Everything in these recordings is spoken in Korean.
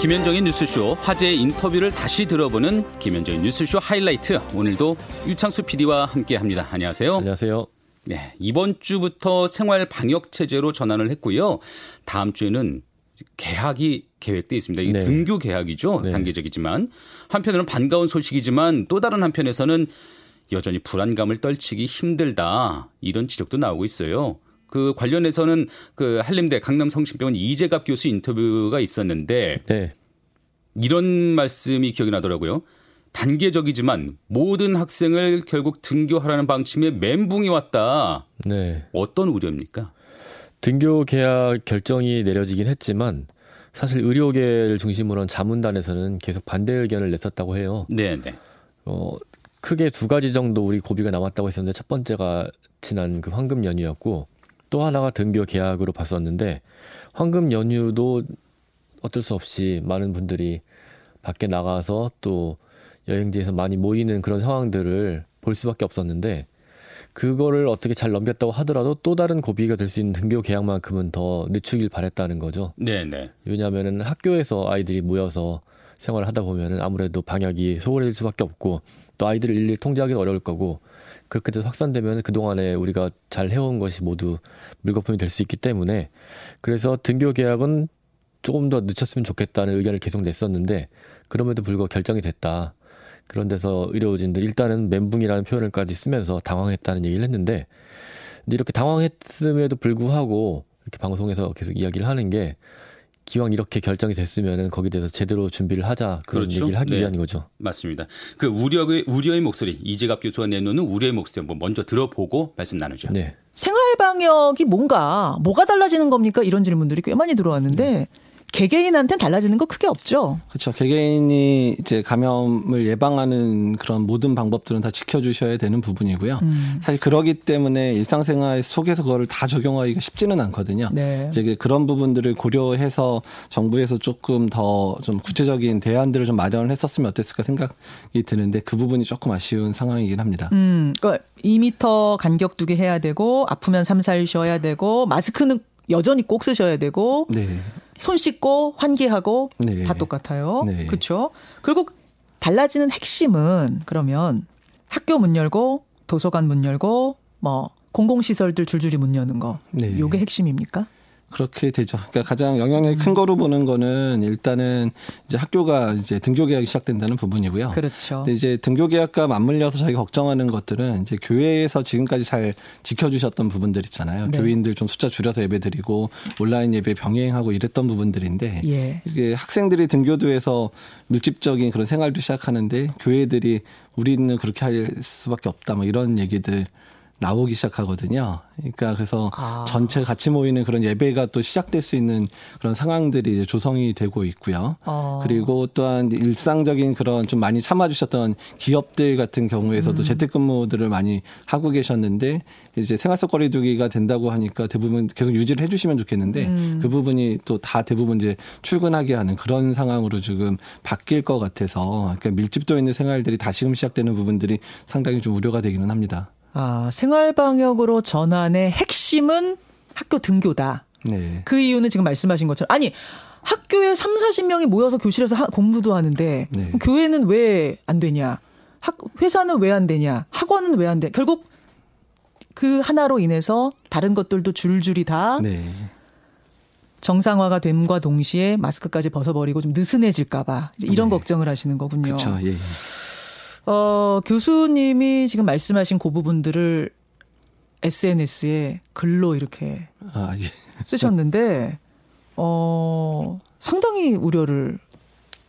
김현정의 뉴스쇼 화제의 인터뷰를 다시 들어보는 김현정의 뉴스쇼 하이라이트. 오늘도 유창수 PD와 함께합니다. 안녕하세요. 안녕하세요. 네, 이번 주부터 생활 방역 체제로 전환을 했고요. 다음 주에는 개학이 계획돼 있습니다. 이 네. 등교 개학이죠. 네. 단계적이지만 한편으로는 반가운 소식이지만 또 다른 한편에서는 여전히 불안감을 떨치기 힘들다 이런 지적도 나오고 있어요. 그 관련해서는 그 한림대 강남성심병원 이재갑 교수 인터뷰가 있었는데 네. 이런 말씀이 기억이 나더라고요. 단계적이지만 모든 학생을 결국 등교하라는 방침에 멘붕이 왔다. 네. 어떤 우려입니까? 등교 계약 결정이 내려지긴 했지만 사실 의료계를 중심으로 한 자문단에서는 계속 반대 의견을 냈었다고 해요. 네, 네. 어, 크게 두 가지 정도 우리 고비가 남았다고 했었는데 첫 번째가 지난 그 황금 연휴였고 또 하나가 등교 계약으로 봤었는데 황금 연휴도 어쩔 수 없이 많은 분들이 밖에 나가서 또 여행지에서 많이 모이는 그런 상황들을 볼 수밖에 없었는데 그거를 어떻게 잘 넘겼다고 하더라도 또 다른 고비가 될 수 있는 등교 계약만큼은 더 늦추길 바랬다는 거죠. 네, 네. 왜냐하면은 학교에서 아이들이 모여서 생활을 하다 보면은 아무래도 방역이 소홀해질 수밖에 없고 또 아이들을 일일이 통제하기는 어려울 거고 그렇게 돼서 확산되면 그동안에 우리가 잘 해온 것이 모두 물거품이 될 수 있기 때문에 그래서 등교 계약은 조금 더 늦췄으면 좋겠다는 의견을 계속 냈었는데 그럼에도 불구하고 결정이 됐다. 그런 데서 의료진들 일단은 멘붕이라는 표현을까지 쓰면서 당황했다는 얘기를 했는데 이렇게 당황했음에도 불구하고 이렇게 방송에서 계속 이야기를 하는 게 기왕 이렇게 결정이 됐으면은 거기에 대해서 제대로 준비를 하자 그런 그렇죠? 얘기를 하기 네. 위한 거죠. 맞습니다. 그 우려의 우려의 목소리 이재갑 교수가 내놓는 우려의 목소리 한번 먼저 들어보고 말씀 나누죠. 네. 생활 방역이 뭔가 뭐가 달라지는 겁니까? 이런 질문들이 꽤 많이 들어왔는데 네. 개개인한테는 달라지는 거 크게 없죠. 그렇죠. 개개인이 이제 감염을 예방하는 그런 모든 방법들은 다 지켜주셔야 되는 부분이고요. 음. 사실 그러기 때문에 일상생활 속에서 그거를 다 적용하기가 쉽지는 않거든요. 네. 이제 그런 부분들을 고려해서 정부에서 조금 더 좀 구체적인 대안들을 좀 마련을 했었으면 어땠을까 생각이 드는데 그 부분이 조금 아쉬운 상황이긴 합니다. 음, 그러니까 2미터 간격 두게 해야 되고 아프면 3, 4일 쉬어야 되고 마스크는 여전히 꼭 쓰셔야 되고 네. 손 씻고 환기하고 네. 다 똑같아요. 네. 그렇죠? 결국 달라지는 핵심은 그러면 학교 문 열고 도서관 문 열고 뭐 공공시설들 줄줄이 문 여는 거. 네. 요게 핵심입니까? 그렇게 되죠. 그러니까 가장 영향이 큰 거로 보는 거는 일단은 이제 학교가 이제 등교 계약이 시작된다는 부분이고요. 그렇죠. 근데 이제 등교 계약과 맞물려서 저희가 걱정하는 것들은 이제 교회에서 지금까지 잘 지켜주셨던 부분들 있잖아요. 네. 교인들 좀 숫자 줄여서 예배 드리고 온라인 예배 병행하고 이랬던 부분들인데 예. 이게 학생들이 등교도에서 밀집적인 그런 생활도 시작하는데 교회들이 우리는 그렇게 할 수밖에 없다 뭐 이런 얘기들 나오기 시작하거든요. 그러니까 그래서 아. 전체 같이 모이는 그런 예배가 또 시작될 수 있는 그런 상황들이 이제 조성이 되고 있고요. 아. 그리고 또한 일상적인 그런 좀 많이 참아주셨던 기업들 같은 경우에서도 음. 재택근무들을 많이 하고 계셨는데 이제 생활 속 거리두기가 된다고 하니까 대부분 계속 유지를 해주시면 좋겠는데 음. 그 부분이 또 다 대부분 이제 출근하게 하는 그런 상황으로 지금 바뀔 것 같아서 그러니까 밀집도 있는 생활들이 다시금 시작되는 부분들이 상당히 좀 우려가 되기는 합니다. 아, 생활 방역으로 전환의 핵심은 학교 등교다. 네. 그 이유는 지금 말씀하신 것처럼 아니 학교에 3, 40명이 모여서 교실에서 하, 공부도 하는데 네. 교회는 왜 안 되냐? 학 회사는 왜 안 되냐? 학원은 왜 안 돼? 결국 그 하나로 인해서 다른 것들도 줄줄이 다 네. 정상화가 됨과 동시에 마스크까지 벗어버리고 좀 느슨해질까봐 이런 네. 걱정을 하시는 거군요. 그렇죠. 예. 어, 교수님이 지금 말씀하신 그 부분들을 SNS에 글로 이렇게 아, 예. 쓰셨는데, 어, 상당히 우려를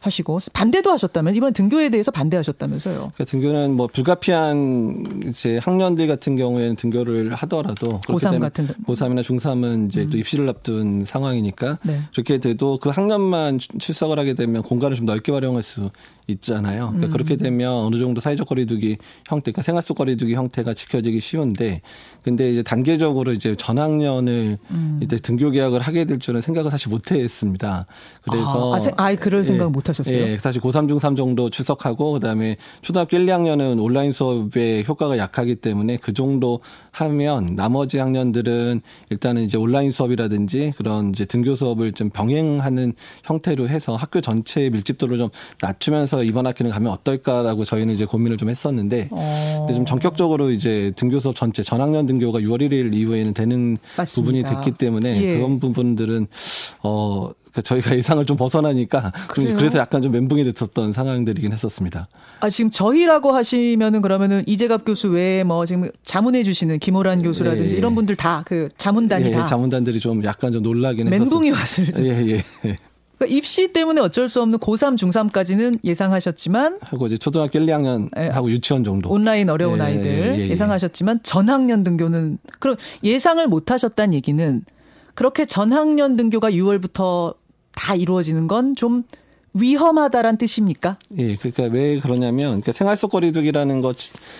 하시고 반대도 하셨다면 이번 등교에 대해서 반대하셨다면서요? 그러니까 등교는 뭐 불가피한 이제 학년들 같은 경우에는 등교를 하더라도 고3 같은 고3이나 중3은 이제 음. 또 입시를 앞둔 상황이니까 네. 그렇게 돼도 그 학년만 출석을 하게 되면 공간을 좀 넓게 활용할 수 있잖아요. 그러니까 음. 그렇게 되면 어느 정도 사회적 거리두기 형태, 그러니까 생활 속 거리두기 형태가 지켜지기 쉬운데, 근데 이제 단계적으로 이제 전학년을 음. 이제 등교 계약을 하게 될 줄은 생각을 사실 못했습니다. 그래서 아, 아, 아 그럴 생각 못 못하 셨어요? 예, 사실 고3 중3 정도 출석하고 그다음에 초등학교 1, 2학년은 온라인 수업의 효과가 약하기 때문에 그 정도 하면 나머지 학년들은 일단은 이제 온라인 수업이라든지 그런 이제 등교 수업을 좀 병행하는 형태로 해서 학교 전체의 밀집도를 좀 낮추면서 이번 학기는 가면 어떨까라고 저희는 이제 고민을 좀 했었는데 어. 근데 좀 전격적으로 이제 등교 수업 전체 전학년 등교가 6월 1일 이후에는 되는 맞습니다. 부분이 됐기 때문에 예. 그런 부분들은 어 그러니까 저희가 예상을 좀 벗어나니까 그래요? 그래서 약간 좀 멘붕이 됐었던 상황들이긴 했었습니다. 아 지금 저희라고 하시면은 그러면은 이재갑 교수 외에 뭐 지금 자문해 주시는 김호란 교수라든지 예, 예. 이런 분들 다 그 자문단이 예, 다 자문단들이 좀 약간 좀 놀라긴 했었어요. 멘붕이 왔을 예, 예. 그러니까 입시 때문에 어쩔 수 없는 고3, 중3까지는 예상하셨지만 하고 이제 초등학교 1, 2학년 예. 하고 유치원 정도 온라인 어려운 예, 아이들 예, 예상하셨지만 전학년 등교는 그럼 예상을 못 하셨다는 얘기는 그렇게 전학년 등교가 6월부터 다 이루어지는 건 좀 위험하다란 뜻입니까? 예, 그러니까 왜 그러냐면 그러니까 생활 속 거리두기라는 것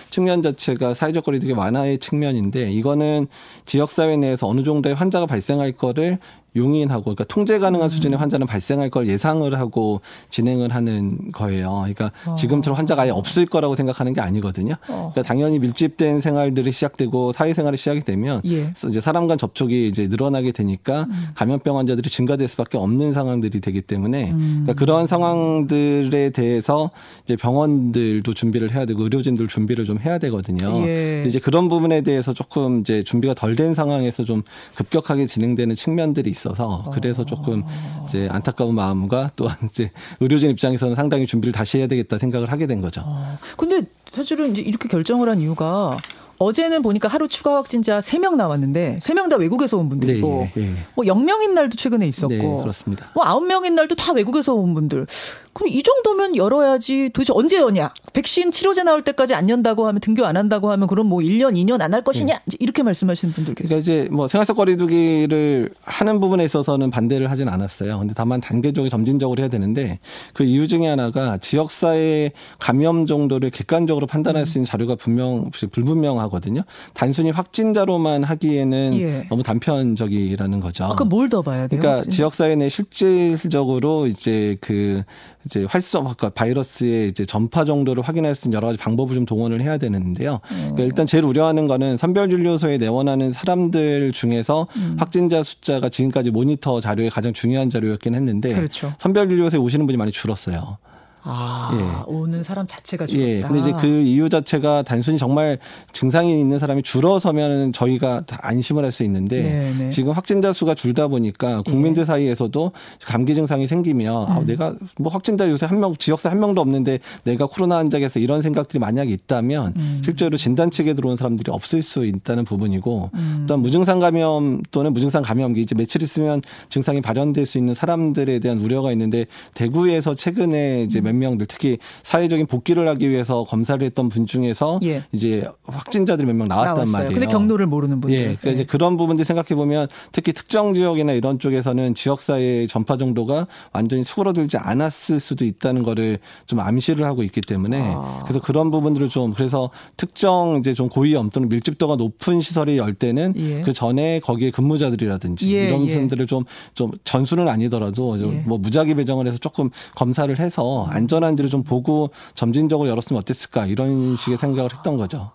측면 자체가 사회적 거리두기 완화의 측면인데 이거는 지역 사회 내에서 어느 정도의 환자가 발생할 거를 용인하고 그러니까 통제 가능한 음. 수준의 환자는 발생할 걸 예상을 하고 진행을 하는 거예요. 그러니까 어. 지금처럼 환자가 아예 없을 거라고 생각하는 게 아니거든요. 어. 그러니까 당연히 밀집된 생활들이 시작되고 사회생활이 시작이 되면 예. 이제 사람 간 접촉이 이제 늘어나게 되니까 음. 감염병 환자들이 증가될 수밖에 없는 상황들이 되기 때문에 음. 그러니까 그런 상황들에 대해서 이제 병원들도 준비를 해야 되고 의료진들 준비를 좀 해야 되거든요. 예. 이제 그런 부분에 대해서 조금 이제 준비가 덜 된 상황에서 좀 급격하게 진행되는 측면들이 있어요. 있어서 그래서 조금 이제 안타까운 마음과 또한 이제 의료진 입장에서는 상당히 준비를 다시 해야 되겠다 생각을 하게 된 거죠. 아, 근데 사실은 이제 이렇게 결정을 한 이유가 어제는 보니까 하루 추가 확진자 3명 나왔는데 3명 다 외국에서 온 분들이고 네, 네. 뭐 0명인 날도 최근에 있었고 네, 그렇습니다. 뭐 9명인 날도 다 외국에서 온 분들. 그럼 이 정도면 열어야지 도대체 언제 여냐? 백신 치료제 나올 때까지 안 연다고 하면 등교 안 한다고 하면 그럼 뭐 1년, 2년 안 할 것이냐? 네. 이렇게 말씀하시는 분들 계세요. 그러니까 이제 뭐 생활속 거리두기를 하는 부분에 있어서는 반대를 하진 않았어요. 근데 다만 단계적으로 점진적으로 해야 되는데 그 이유 중에 하나가 지역사회 감염 정도를 객관적으로 판단할 수 있는 자료가 분명 불분명하 거든요. 단순히 확진자로만 하기에는 예. 너무 단편적이라는 거죠. 아, 그럼 뭘 더 봐야 돼요? 그러니까 지역사회 내 실질적으로 이제 그 이제 활성 그러니까 바이러스의 이제 전파 정도를 확인할 수 있는 여러 가지 방법을 좀 동원을 해야 되는데요. 그러니까 일단 제일 우려하는 거는 선별진료소에 내원하는 사람들 중에서 음. 확진자 숫자가 지금까지 모니터 자료에 가장 중요한 자료였긴 했는데 그렇죠. 선별진료소에 오시는 분이 많이 줄었어요. 아, 예. 오는 사람 자체가 줄었다. 예. 근데 이제 그 이유 자체가 단순히 정말 증상이 있는 사람이 줄어서면 저희가 안심을 할 수 있는데 네네. 네. 지금 확진자 수가 줄다 보니까 국민들 예. 사이에서도 감기 증상이 생기면 아, 음. 아, 내가 뭐 확진자 요새 한 명, 지역사 한 명도 없는데 내가 코로나 환자에서 이런 생각들이 만약에 있다면 음. 실제로 진단 측에 들어온 사람들이 없을 수 있다는 부분이고 음. 또한 무증상 감염 또는 무증상 감염기 이제 며칠 있으면 증상이 발현될 수 있는 사람들에 대한 우려가 있는데 대구에서 최근에 이제 음. 몇 명들 특히 사회적인 복귀를 하기 위해서 검사를 했던 분 중에서 예. 이제 확진자들이 몇 명 나왔단 나왔어요. 말이에요. 근데 경로를 모르는 분들. 예. 그러니까 예. 이제 그런 부분들 생각해 보면 특히 특정 지역이나 이런 쪽에서는 지역 사회의 전파 정도가 완전히 수그러들지 않았을 수도 있다는 거를 좀 암시를 하고 있기 때문에 아. 그래서 그런 부분들을 좀 그래서 특정 이제 좀 고위험 또는 밀집도가 높은 시설이 열 때는 예. 그 전에 거기에 근무자들이라든지 예. 이런 예. 분들을 좀 좀 전수는 아니더라도 예. 무작위 배정을 해서 조금 검사를 해서 음. 안전한지를 좀 보고 점진적으로 열었으면 어땠을까 이런 식의 생각을 했던 거죠.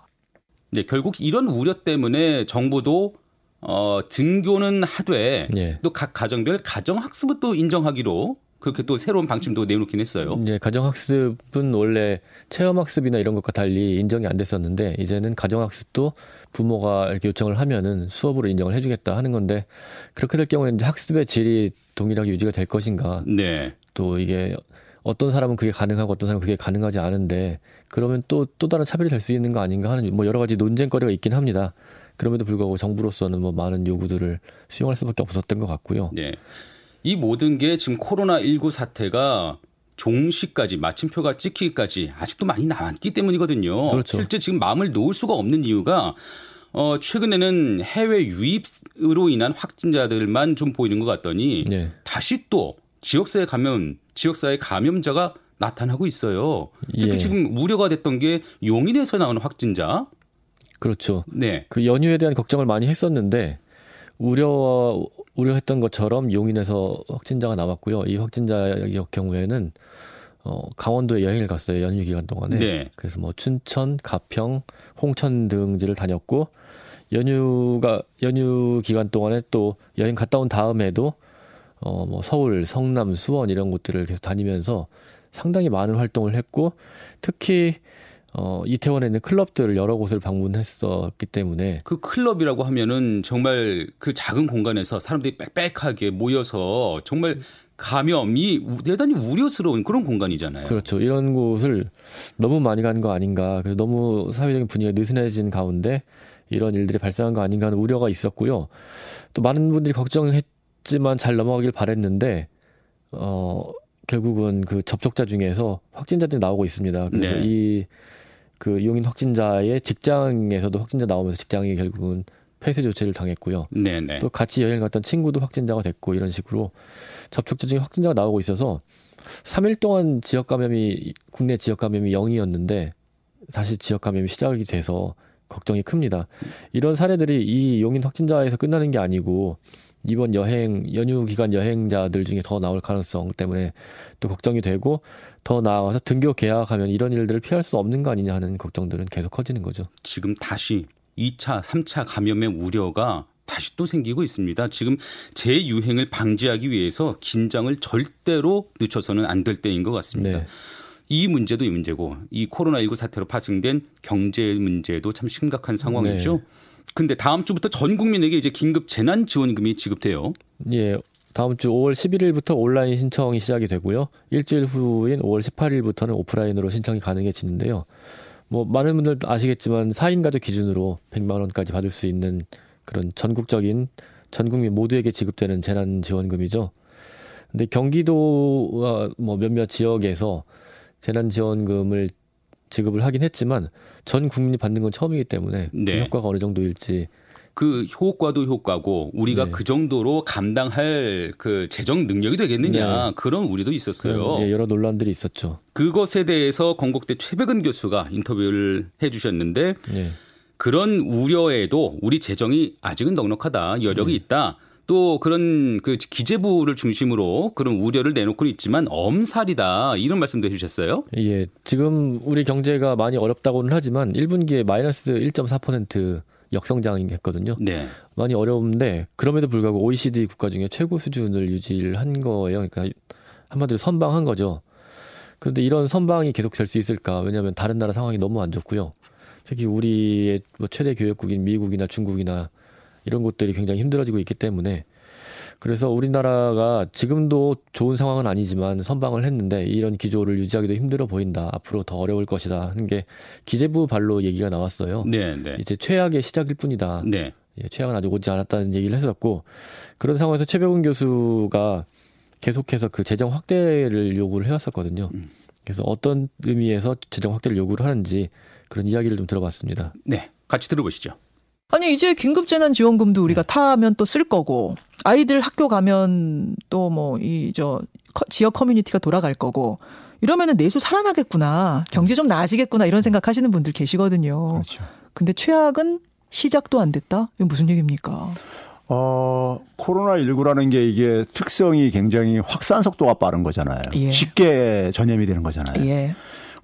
네, 결국 이런 우려 때문에 정부도 어, 등교는 하되 예. 또각 가정별 가정 학습을 또 인정하기로 그렇게 또 새로운 방침도 내놓긴 했어요. 네, 가정학습은 원래 체험학습이나 이런 것과 달리 인정이 안 됐었는데 이제는 가정학습도 부모가 이렇게 요청을 하면은 수업으로 인정을 해주겠다 하는 건데 그렇게 될 경우에는 학습의 질이 동일하게 유지가 될 것인가? 네. 또 이게 어떤 사람은 그게 가능하고 어떤 사람은 그게 가능하지 않은데 그러면 또또 다른 차별이 될 수 있는 거 아닌가 하는 뭐 여러 가지 논쟁거리가 있긴 합니다. 그럼에도 불구하고 정부로서는 뭐 많은 요구들을 수용할 수밖에 없었던 것 같고요. 네. 이 모든 게 지금 코로나 19 사태가 종시까지 마침표가 찍히기까지 아직도 많이 남았기 때문이거든요. 그렇죠. 실제 지금 마음을 놓을 수가 없는 이유가 어 최근에는 해외 유입으로 인한 확진자들만 좀 보이는 것 같더니 네. 다시 또 지역사회 감염 지역사회 감염자가 나타나고 있어요. 특히 예. 지금 우려가 됐던 게 용인에서 나오는 확진자. 그렇죠. 네. 그 연휴에 대한 걱정을 많이 했었는데 우려 우려했던 것처럼 용인에서 확진자가 나왔고요. 이 확진자의 경우에는 어, 강원도에 여행을 갔어요. 연휴 기간 동안에. 네. 그래서 뭐 춘천, 가평, 홍천 등지를 다녔고 연휴가 연휴 기간 동안에 또 여행 갔다 온 다음에도 어, 뭐 서울, 성남, 수원 이런 곳들을 계속 다니면서 상당히 많은 활동을 했고 특히 어, 이태원에 있는 클럽들 여러 곳을 방문했었기 때문에 그 클럽이라고 하면은 정말 그 작은 공간에서 사람들이 빽빽하게 모여서 정말 감염이 대단히 우려스러운 그런 공간이잖아요. 그렇죠. 이런 곳을 너무 많이 간 거 아닌가. 너무 사회적인 분위기가 느슨해진 가운데 이런 일들이 발생한 거 아닌가 하는 우려가 있었고요. 또 많은 분들이 걱정했 지만 잘 넘어가길 바랬는데 어 결국은 그 접촉자 중에서 확진자들이 나오고 있습니다. 그래서 네. 이그 용인 확진자의 직장에서도 확진자 나오면서 직장이 결국은 폐쇄 조치를 당했고요. 네네. 네. 또 같이 여행 갔던 친구도 확진자가 됐고 이런 식으로 접촉자 중에 확진자가 나오고 있어서 3일 동안 지역 감염이 국내 지역 감염이 0이었는데 다시 지역 감염이 시작이 돼서 걱정이 큽니다. 이런 사례들이 이 용인 확진자에서 끝나는 게 아니고 이번 여행 연휴 기간 여행자들 중에 더 나올 가능성 때문에 또 걱정이 되고 더 나아가서 등교 계약하면 이런 일들을 피할 수 없는 거 아니냐 하는 걱정들은 계속 커지는 거죠. 지금 다시 2차, 3차 감염의 우려가 다시 또 생기고 있습니다. 지금 재유행을 방지하기 위해서 긴장을 절대로 늦춰서는 안 될 때인 것 같습니다. 네. 이 문제도 이 문제고 이 코로나19 사태로 파생된 경제 문제도 참 심각한 상황이죠. 네. 근데 다음 주부터 전 국민에게 이제 긴급 재난 지원금이 지급돼요. 예. 다음 주 5월 11일부터 온라인 신청이 시작이 되고요. 일주일 후인 5월 18일부터는 오프라인으로 신청이 가능해지는데요. 뭐 많은 분들 아시겠지만 4인 가족 기준으로 100만 원까지 받을 수 있는 그런 전국적인 전 국민 모두에게 지급되는 재난 지원금이죠. 근데 경기도와 뭐 몇몇 지역에서 재난 지원금을 지급을 하긴 했지만 전 국민이 받는 건 처음이기 때문에 그 네. 그 효과가 어느 정도일지 그 효과도 효과고 우리가 네. 그 정도로 감당할 그 재정 능력이 되겠느냐 네. 그런 우려도 있었어요. 예, 여러 논란들이 있었죠. 그것에 대해서 건국대 최백은 교수가 인터뷰를 해주셨는데 네. 그런 우려에도 우리 재정이 아직은 넉넉하다 여력이 네. 있다. 또 그런 그 기재부를 중심으로 그런 우려를 내놓고 있지만 엄살이다 이런 말씀도 해주셨어요. 예, 지금 우리 경제가 많이 어렵다고는 하지만 1분기에 마이너스 1.4% 역성장했거든요. 네. 많이 어려운데 그럼에도 불구하고 OECD 국가 중에 최고 수준을 유지를 한 거예요. 그러니까 한마디로 선방한 거죠. 그런데 이런 선방이 계속 될 수 있을까? 왜냐하면 다른 나라 상황이 너무 안 좋고요. 특히 우리의 뭐 최대 교역국인 미국이나 중국이나 이런 곳들이 굉장히 힘들어지고 있기 때문에 그래서 우리나라가 지금도 좋은 상황은 아니지만 선방을 했는데 이런 기조를 유지하기도 힘들어 보인다. 앞으로 더 어려울 것이다 하는 게 기재부 발로 얘기가 나왔어요. 네, 네. 이제 최악의 시작일 뿐이다. 네. 예, 최악은 아직 오지 않았다는 얘기를 했었고 그런 상황에서 최백운 교수가 계속해서 그 재정 확대를 요구를 해왔었거든요. 음. 그래서 어떤 의미에서 재정 확대를 요구를 하는지 그런 이야기를 좀 들어봤습니다. 네, 같이 들어보시죠. 아니 이제 긴급재난지원금도 우리가 네. 타면 또 쓸 거고 아이들 학교 가면 또 뭐 이 저 지역 커뮤니티가 돌아갈 거고 이러면은 내수 살아나겠구나 경제 좀 나아지겠구나 이런 생각하시는 분들 계시거든요. 그렇죠. 근데 최악은 시작도 안 됐다. 이건 무슨 얘기입니까? 어, 코로나19라는 게 이게 특성이 굉장히 확산 속도가 빠른 거잖아요. 예. 쉽게 전염이 되는 거잖아요. 예.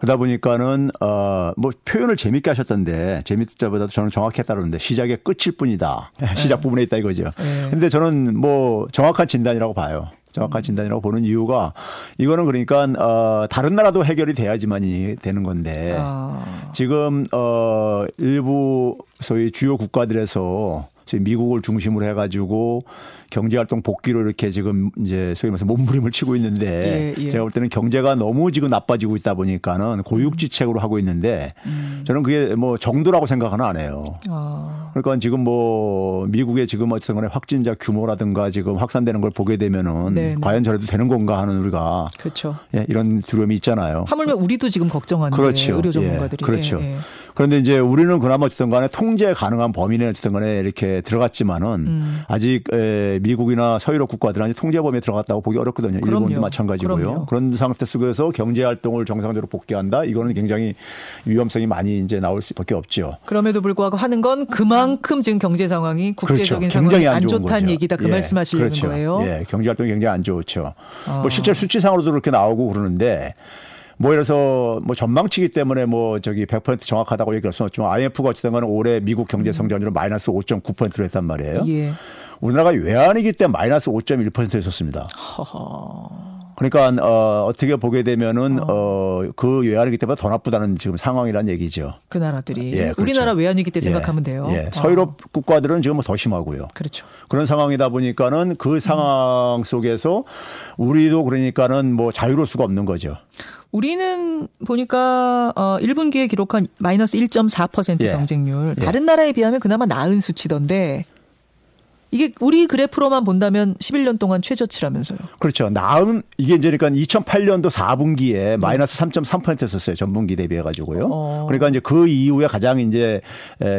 그러다 보니까는 어뭐 표현을 재밌게 하셨던데 재밌다보다도 저는 정확히 했다는데 시작의 끝일 뿐이다. 네. 시작 부분에 있다 이거죠. 네. 근데 저는 뭐 정확한 진단이라고 봐요. 정확한 음. 진단이라고 보는 이유가 이거는 그러니까 어 다른 나라도 해결이 돼야지만이 되는 건데 아. 지금 어 일부 소위 주요 국가들에서 미국을 중심으로 해가지고 경제활동 복귀로 이렇게 지금 이제 소위 말해서 몸부림을 치고 있는데 예, 예. 제가 볼 때는 경제가 너무 지금 나빠지고 있다 보니까는 고육지책으로 하고 있는데 음. 저는 그게 뭐 정도라고 생각은 안 해요. 아. 그러니까 지금 뭐 미국의 지금 어쨌든 간에 확진자 규모라든가 지금 확산되는 걸 보게 되면은 네네. 네. 과연 저래도 되는 건가 하는 우리가 그렇죠. 예, 이런 두려움이 있잖아요. 하물며 우리도 지금 걱정하는 그렇죠. 의료 전문가들이 예, 그렇죠. 그런데 이제 우리는 그나마 어쨌든 간에 통제 가능한 범위 내에 어쨌든 간에 이렇게 들어갔지만은 음. 아직 에, 미국이나 서유럽 국가들은 아직 통제 범위에 들어갔다고 보기 어렵거든요. 그럼요. 일본도 마찬가지고요. 그럼요. 그런 상태 속에서 경제 활동을 정상적으로 복귀한다. 이거는 굉장히 위험성이 많이 이제 나올 수밖에 없죠. 그럼에도 불구하고 하는 건 그만큼 지금 경제 상황이 국제적인 그렇죠. 상황이 안, 안 좋다는 얘기다. 그 예. 말씀하시려는 그렇죠. 거예요. 예. 경제 활동이 굉장히 안 좋죠. 어. 뭐 실제 수치상으로도 그렇게 나오고 그러는데 뭐 이래서 뭐 전망치기 때문에 뭐 저기 100% 정확하다고 얘기할 수는 없지만 IMF가 어쨌든 간에 올해 미국 경제 음. 성장률을 마이너스 5.9%로 했단 말이에요. 예. 우리나라가 외환위기 때 마이너스 5.1%였었습니다. 허허. 그러니까 어, 어떻게 보게 되면은 어. 어, 그 외환위기 때보다 더 나쁘다는 지금 상황이란 얘기죠. 그 나라들이 예, 그렇죠. 우리나라 외환위기 때 예, 생각하면 돼요. 예. 서유럽 어. 국가들은 지금 뭐더 심하고요. 그렇죠. 그런 상황이다 보니까는 그 상황 음. 속에서 우리도 그러니까는 뭐 자유로울 수가 없는 거죠. 우리는 보니까 어 1분기에 기록한 마이너스 1.4% 예. 경쟁률 예. 다른 나라에 비하면 그나마 나은 수치던데 이게 우리 그래프로만 본다면 11년 동안 최저치라면서요. 그렇죠. 나은 이게 이제 그러니까 2008년도 4분기에 마이너스 3.3%였었어요. 전분기 대비해 가지고요. 어. 그러니까 이제 그 이후에 가장 이제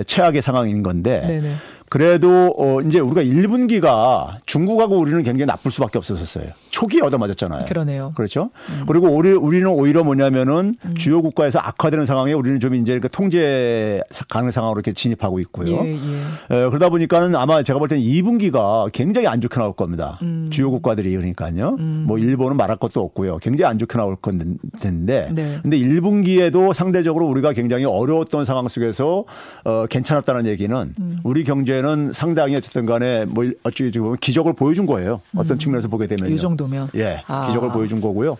최악의 상황인 건데 네네. 그래도 어 이제 우리가 1분기가 중국하고 우리는 굉장히 나쁠 수밖에 없었어요. 초기에 얻어맞았잖아요. 그러네요. 그렇죠. 음. 그리고 우리 우리는 오히려 뭐냐면은 음. 주요 국가에서 악화되는 상황에 우리는 좀 이제 그 통제 가능 상황으로 이렇게 진입하고 있고요. 예, 예. 에, 그러다 보니까는 아마 제가 볼 때는 2분기가 굉장히 안 좋게 나올 겁니다. 음. 주요 국가들이 그러니까요. 음. 뭐 일본은 말할 것도 없고요. 굉장히 안 좋게 나올 건데 네. 근데 1분기에도 상대적으로 우리가 굉장히 어려웠던 상황 속에서 어 괜찮았다는 얘기는 음. 우리 경제 경 우에는 상당히 어쨌든 간에 뭐 어찌 보면 기적을 보여준 거예요. 어떤 음. 측면에서 보게 되면. 이 정도면. 예. 아. 기적을 보여준 거고요.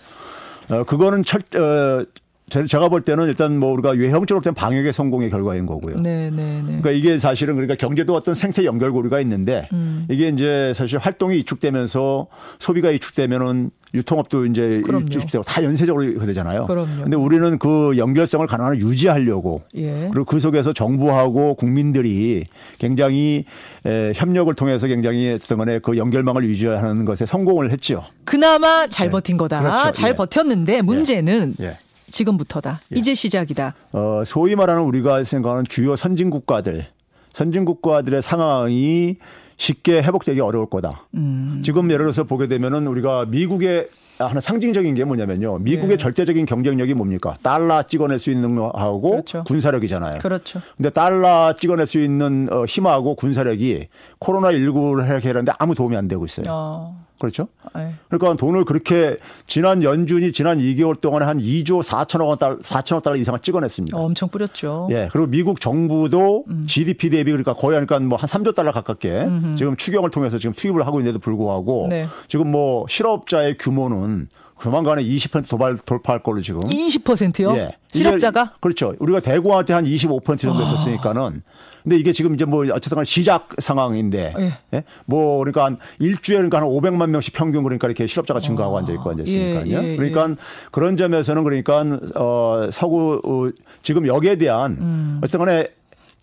어, 그거는 철, 어, 제가 볼 때는 일단 뭐 우리가 외형적으로 된 방역의 성공의 결과인 거고요. 네, 네, 네. 그러니까 이게 사실은 그러니까 경제도 어떤 생태 연결고리가 있는데 음. 이게 이제 사실 활동이 이축되면서 소비가 이축되면은 유통업도 이제 일주식되고 다 연쇄적으로 되잖아요. 그럼요. 근데 우리는 그 연결성을 가능한 유지하려고 예. 그리고 그 속에서 정부하고 국민들이 굉장히 에, 협력을 통해서 굉장히 어떤 간에 그 연결망을 유지하는 것에 성공을 했죠. 그나마 잘 네. 버틴 거다. 그렇죠. 잘 예. 버텼는데 문제는 예. 지금부터다. 예. 이제 시작이다. 어, 소위 말하는 우리가 생각하는 주요 선진 국가들, 선진 국가들의 상황이 쉽게 회복되기 어려울 거다. 음. 지금 예를 들어서 보게 되면은 우리가 미국의 하나 상징적인 게 뭐냐면요. 미국의 네. 절대적인 경쟁력이 뭡니까? 달러 찍어낼 수 있는 거하고 그렇죠. 군사력이잖아요. 그렇죠. 근데 달러 찍어낼 수 있는 어, 힘하고 군사력이 코로나 19를 해결하는데 아무 도움이 안 되고 있어요. 어. 그렇죠? 네. 그러니까 돈을 그렇게 지난 연준이 지난 2개월 동안에 한 2조 4천억 원 달러, 4천억 달러 이상을 찍어냈습니다. 어, 엄청 뿌렸죠. 예. 그리고 미국 정부도 음. GDP 대비 그러니까 거의 하니까 뭐 한 3조 달러 가깝게 음흠. 지금 추경을 통해서 지금 투입을 하고 있는데도 불구하고 네. 지금 뭐 실업자의 규모는 조만간에 20% 도발 돌파할 걸로 지금. 20%요? 예. 실업자가? 그렇죠. 우리가 대구한테 한 25% 정도 했었으니까는 근데 이게 지금 이제 뭐 어쨌든 간 시작 상황인데 예. 예? 뭐 그러니까 한 일주에 그러니까 한 500만 명씩 평균 그러니까 이렇게 실업자가 증가하고 아. 앉아 있고 앉아 있으니까요. 예, 예, 그러니까 예. 그런 점에서는 그러니까 어 서구 어, 지금 여기에 대한 음. 어쨌든 간에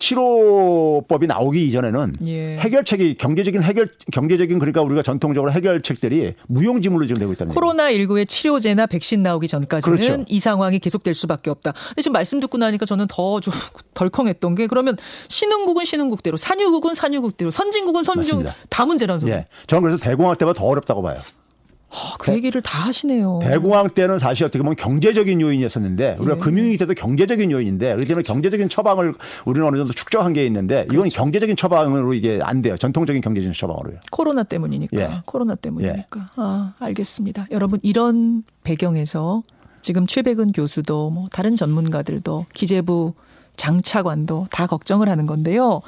치료법이 나오기 이전에는 예. 해결책이 경제적인 해결 경제적인 그러니까 우리가 전통적으로 해결책들이 무용지물로 지금 되고 있다는 코로나 19의 치료제나 백신 나오기 전까지는 그렇죠. 이 상황이 계속될 수밖에 없다. 근데 지금 말씀 듣고 나니까 저는 더 좀 덜컹했던 게 그러면 신흥국은 신흥국대로 산유국은 산유국대로 선진국은 선진국 다 문제라는 소리. 예. 저는 그래서 대공황 때보다 더 어렵다고 봐요. 어, 그 얘기를 다 하시네요. 대공황 때는 사실 어떻게 보면 경제적인 요인이었었는데 우리가 예. 금융위기 때도 경제적인 요인인데 그렇기 때문에 경제적인 처방을 우리는 어느 정도 축적한 게 있는데 이건 그렇죠. 경제적인 처방으로 이게 안 돼요. 전통적인 경제적인 처방으로요. 코로나 때문이니까. 예. 코로나 때문이니까. 예. 아, 알겠습니다. 여러분 이런 배경에서 지금 최백은 교수도 뭐 다른 전문가들도 기재부 장차관도 다 걱정을 하는 건데요.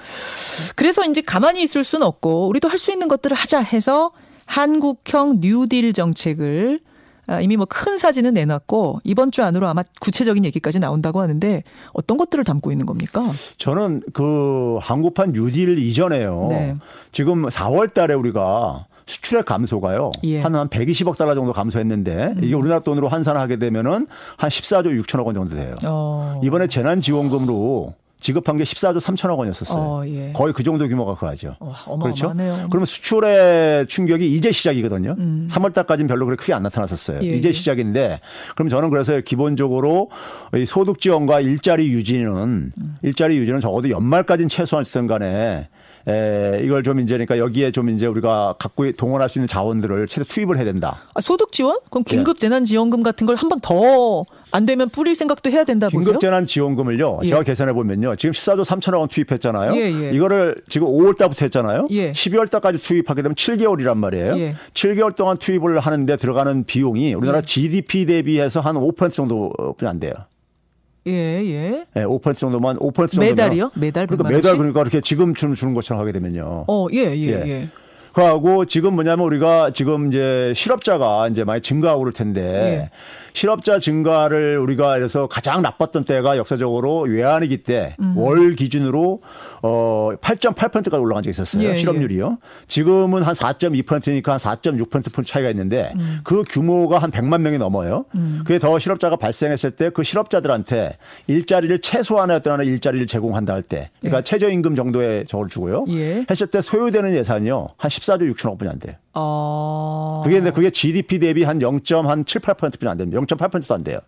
그래서 이제 가만히 있을 수는 없고 우리도 할 수 있는 것들을 하자 해서 한국형 뉴딜 정책을 아, 이미 뭐 큰 사진은 내놨고 이번 주 안으로 아마 구체적인 얘기까지 나온다고 하는데 어떤 것들을 담고 있는 겁니까? 저는 그 한국판 뉴딜 이전에요. 네. 지금 4월 달에 우리가 수출액 감소가요. 예. 한, 한 120억 달러 정도 감소했는데 음. 이게 우리나라 돈으로 환산하게 되면은 한 14조 6천억 원 정도 돼요. 어. 이번에 재난지원금으로 지급한 게 14조 3천억 원이었었어요. 어, 예. 거의 그 정도 규모가 그하죠. 어, 그렇죠? 그러면 수출의 충격이 이제 시작이거든요. 음. 3월 달까지는 별로 그렇게 크게 안 나타났었어요. 예, 이제 예. 시작인데 그럼 저는 그래서 기본적으로 이 소득 지원과 일자리 유지는 음. 일자리 유지는 적어도 연말까지는 최소한 있든 간에 에, 이걸 좀 이제 그러니까 여기에 좀 이제 우리가 갖고 동원할 수 있는 자원들을 최대 투입을 해야 된다. 아, 소득 지원? 그럼 긴급 재난 지원금 같은 걸 한 번 더 안 되면 뿌릴 생각도 해야 된다 보세요? 긴급 재난 지원금을요. 예. 제가 계산해 보면요. 지금 14조 3천억 원 투입했잖아요. 예, 예. 이거를 지금 5월 달부터 했잖아요. 예. 12월 달까지 투입하게 되면 7개월이란 말이에요. 예. 7개월 동안 투입을 하는데 들어가는 비용이 우리나라 GDP 예. 대비해서 한 5% 정도뿐이 안 돼요. 예, 예. 예, 5% 정도만 5% 정도 매달이요? 매달 그러니까 매달 그러니까 이렇게 지금 주는, 주는 것처럼 하게 되면요. 어, 예, 예, 예. 예. 그하고 지금 뭐냐면 우리가 지금 이제 실업자가 이제 많이 증가하고 그럴 텐데 예. 실업자 증가를 우리가 그래서 가장 나빴던 때가 역사적으로 외환위기 때월 음. 기준으로 어 8.8%까지 올라간 적이 있었어요. 예, 실업률이요. 예. 지금은 한 4.2%니까 한 4.6%포인트 차이가 있는데 음. 그 규모가 한 100만 명이 넘어요. 음. 그게 더 실업자가 발생했을 때 그 실업자들한테 일자리를 최소한의 어떤 일자리를 제공한다 할 때 그러니까 예. 최저임금 정도의 저걸 주고요. 예. 했을 때 소요되는 예산이요. 한 14조 6천억 분이 안 돼요. 어. 그게 근데 그게 GDP 대비 한 0.7%뿐이 안 됩니다. 0.8%도 안 돼요.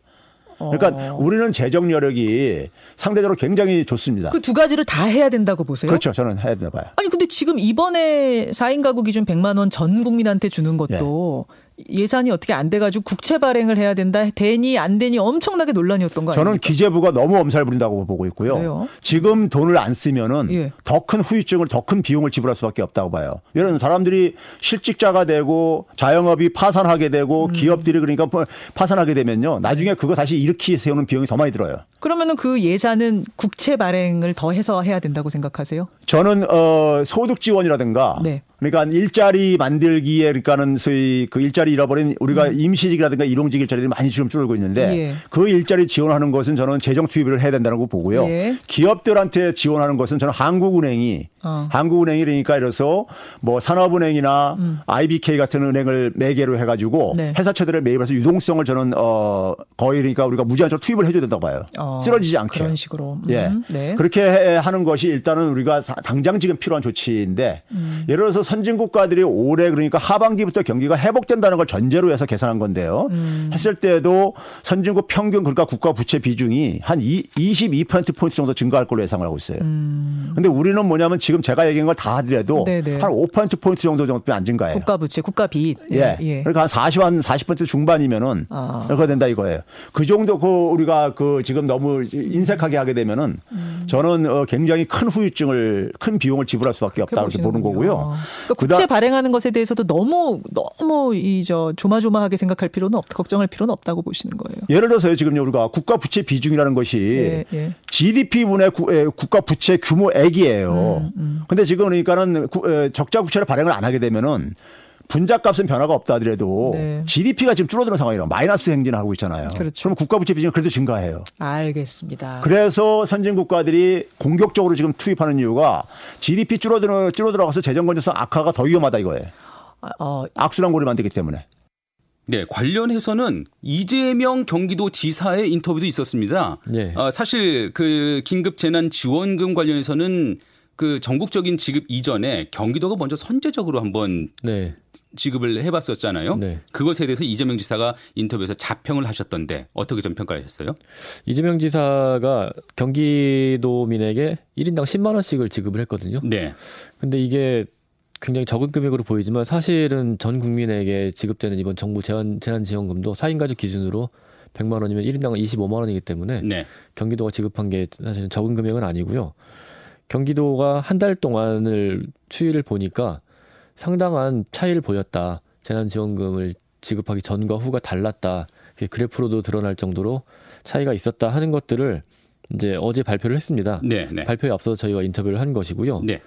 그러니까 어. 우리는 재정 여력이 상대적으로 굉장히 좋습니다. 그 두 가지를 다 해야 된다고 보세요? 그렇죠. 저는 해야 된다 봐요. 아니 근데 지금 이번에 4인 가구 기준 100만 원 전 국민한테 주는 것도 예. 예산이 어떻게 안 돼가지고 국채 발행을 해야 된다. 되니 안 되니 엄청나게 논란이었던 거 아니에요? 저는 기재부가 너무 엄살 부린다고 보고 있고요. 그래요? 지금 돈을 안 쓰면은 예. 더큰 후유증을 더 큰 비용을 지불할 수밖에 없다고 봐요. 이런 사람들이 실직자가 되고 자영업이 파산하게 되고 음. 기업들이 그러니까 뭐 파산하게 되면요. 나중에 네. 그거 다시 일으키 세우는 비용이 더 많이 들어요. 그러면은 그 예산은 국채 발행을 더 해서 해야 된다고 생각하세요? 저는 어 소득 지원이라든가 네. 그러니까 일자리 만들기에 그러니까는 소위 그 일자리 잃어버린 우리가 음. 임시직이라든가 일용직 일자리들이 많이 지금 줄고 있는데 예. 그 일자리 지원하는 것은 저는 재정 투입을 해야 된다는 거 보고요. 예. 기업들한테 지원하는 것은 저는 한국은행이 어. 한국은행이 그러니까 이래서 뭐 산업은행이나 음. IBK 같은 은행을 매개로 해가지고 네. 회사채들을 매입해서 유동성을 저는 어 거의 그러니까 우리가 무제한적으로 투입을 해줘야 된다고 봐요. 어. 쓰러지지 않게. 그런 식으로. 음. 예. 네. 그렇게 하는 것이 일단은 우리가 당장 지금 필요한 조치인데 음. 예를 들어서 선진 국가들이 올해 그러니까 하반기부터 경기가 회복된다는 걸 전제로 해서 계산한 건데요. 음. 했을 때도 선진국 평균 그러니까 국가 부채 비중이 한 22% 포인트 정도 증가할 걸로 예상을 하고 있어요. 음. 근데 우리는 뭐냐면 지금 제가 얘기한 걸 다 하더라도 네네. 한 5% 포인트 정도 정도 안 증가해요. 국가 부채, 국가 빚. 예. 예. 그러니까 한 40, 한 40% 중반이면은 아. 그렇게 된다 이거예요. 그 정도 그 우리가 그 지금 너무 인색하게 하게 되면은 음. 저는 어 굉장히 큰 후유증을 큰 비용을 지불할 수밖에 없다 이렇게 보는 거고요. 그러니까 국채 발행하는 것에 대해서도 너무 너무 이 저 조마조마하게 생각할 필요는 없, 걱정할 필요는 없다고 보시는 거예요. 예를 들어서요, 지금 우리가 국가 부채 비중이라는 것이 예, 예. GDP분의 국가 부채 규모액이에요. 음, 음. 근데 지금 그러니까는 적자 부채를 발행을 안 하게 되면은 분자값은 변화가 없다 하더라도 네. GDP가 지금 줄어드는 상황이라 마이너스 행진을 하고 있잖아요. 그렇죠. 그럼 국가 부채 비중이 그래도 증가해요. 알겠습니다. 그래서 선진 국가들이 공격적으로 지금 투입하는 이유가 GDP 줄어드는 줄어들어가서 재정 건전성 악화가 더 위험하다 이거예요. 아, 어, 악순환고리 만들기 때문에. 네, 관련해서는 이재명 경기도 지사의 인터뷰도 있었습니다. 네. 어, 사실 그 긴급 재난 지원금 관련해서는 그 전국적인 지급 이전에 경기도가 먼저 선제적으로 한번 네. 지급을 해봤었잖아요. 네. 그것에 대해서 이재명 지사가 인터뷰에서 자평을 하셨던데 어떻게 좀 평가하셨어요? 이재명 지사가 경기도민에게 1인당 10만 원씩을 지급을 했거든요. 네. 근데 이게 굉장히 적은 금액으로 보이지만 사실은 전 국민에게 지급되는 이번 정부 재난, 재난지원금도 4인 가족 기준으로 100만 원이면 1인당 25만 원이기 때문에 네. 경기도가 지급한 게 사실은 적은 금액은 아니고요. 경기도가 한 달 동안을 추이를 보니까 상당한 차이를 보였다. 재난지원금을 지급하기 전과 후가 달랐다. 그래프로도 드러날 정도로 차이가 있었다 하는 것들을 이제 어제 발표를 했습니다. 네, 네. 발표에 앞서서 저희가 인터뷰를 한 것이고요. 네.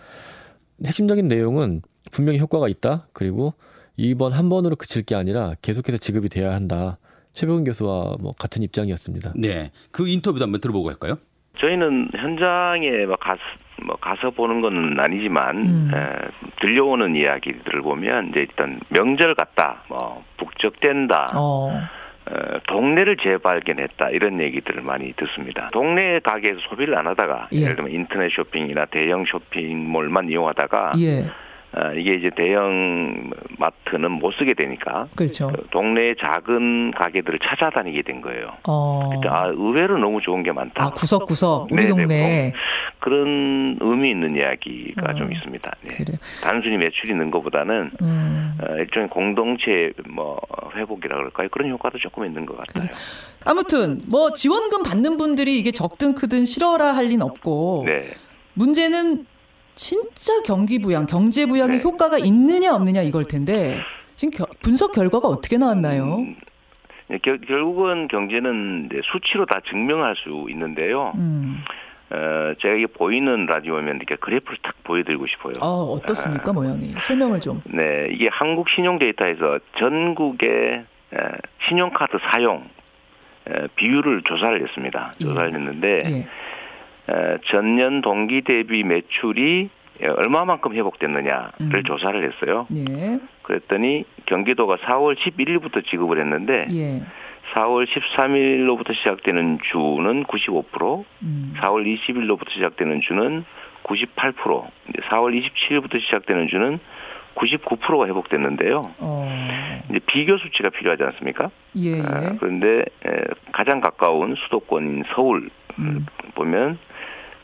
핵심적인 내용은 분명히 효과가 있다. 그리고 이번 한 번으로 그칠 게 아니라 계속해서 지급이 돼야 한다. 최병훈 교수와 뭐 같은 입장이었습니다. 네. 그 인터뷰도 한번 들어보고 할까요? 저희는 현장에 뭐 가서 뭐 가서 보는 건 아니지만 음. 에, 들려오는 이야기들을 보면 이제 일단 명절 같다, 뭐 북적댄다. 어. 어, 동네를 재발견했다 이런 얘기들을 많이 듣습니다. 동네 가게에서 소비를 안 하다가 예. 를 들면 인터넷 쇼핑이나 대형 쇼핑몰만 이용하다가 예. 아, 이게 이제 대형 마트는 못 쓰게 되니까 그렇죠. 그 동네의 작은 가게들을 찾아다니게 된 거예요. 어. 아, 의외로 너무 좋은 게 많다. 아, 구석구석 우리 네네, 동네에 그런 의미 있는 이야기가 어. 좀 있습니다. 네. 그래. 단순히 매출이 는 것보다는 음. 어, 일종의 공동체 뭐 회복이라 그럴까요? 그런 효과도 조금 있는 것 같아요. 그래. 아무튼 뭐 지원금 받는 분들이 이게 적든 크든 싫어라 할 리는 없고 네. 문제는 진짜 경기 부양, 경제 부양의 네. 효과가 있느냐 없느냐 이걸 텐데 지금 겨, 분석 결과가 어떻게 나왔나요? 음, 네, 결, 결국은 경제는 수치로 다 증명할 수 있는데요. 음. 어, 제가 이게 보이는 라디오면 이렇게 그래프를 딱 보여드리고 싶어요. 어, 어떻습니까, 아, 모양이? 설명을 좀. 네, 이게 한국 신용 데이터에서 전국의 신용카드 사용 비율을 조사를 했습니다. 예. 조사를 예. 했는데 예. 전년 동기 대비 매출이 얼마만큼 회복됐느냐를 음. 조사를 했어요. 예. 그랬더니 경기도가 4월 11일부터 지급을 했는데 예. 4월 13일로부터 시작되는 주는 95%, 음. 4월 20일로부터 시작되는 주는 98%, 4월 27일부터 시작되는 주는 99%가 회복됐는데요. 어. 이제 비교 수치가 필요하지 않습니까? 예. 아, 그런데 가장 가까운 수도권인 서울 음. 보면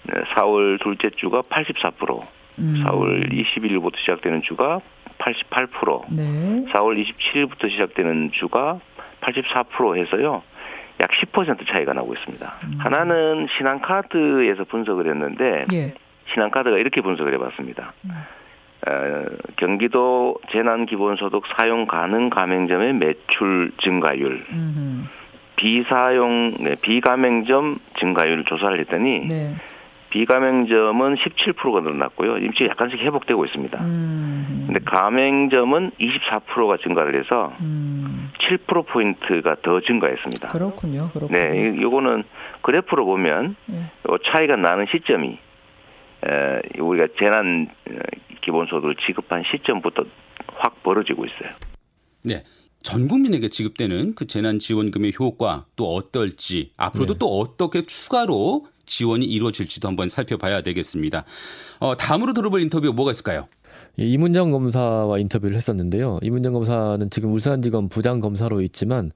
4월 둘째 주가 84%, 음. 4월 21일부터 시작되는 주가 88%, 네. 4월 27일부터 시작되는 주가 84% 해서요. 약 10% 차이가 나고 있습니다. 음. 하나는 신한카드에서 분석을 했는데 예. 신한카드가 이렇게 분석을 해봤습니다. 음. 어, 경기도 재난기본소득 사용 가능 가맹점의 매출 증가율, 음흠. 비사용 네, 비가맹점 증가율 조사를 했더니 네. 비가맹점은 17%가 늘어났고요. 임시 약간씩 회복되고 있습니다. 음. 근데 가맹점은 24%가 증가를 해서 음. 7%포인트가 더 증가했습니다. 그렇군요. 그렇군요. 네, 이거는 그래프로 보면 네. 차이가 나는 시점이 에, 우리가 재난 어, 기본소득을 지급한 시점부터 확 벌어지고 있어요. 네. 전 국민에게 지급되는 그 재난 지원금의 효과 또 어떨지 앞으로도 네. 또 어떻게 추가로 지원이 이루어질지도 한번 살펴봐야 되겠습니다. 어, 다음으로 들어볼 인터뷰 뭐가 있을까요? 예, 이문정 검사와 인터뷰를 했었는데요. 이문정 검사는 지금 울산지검 부장 검사로 있지만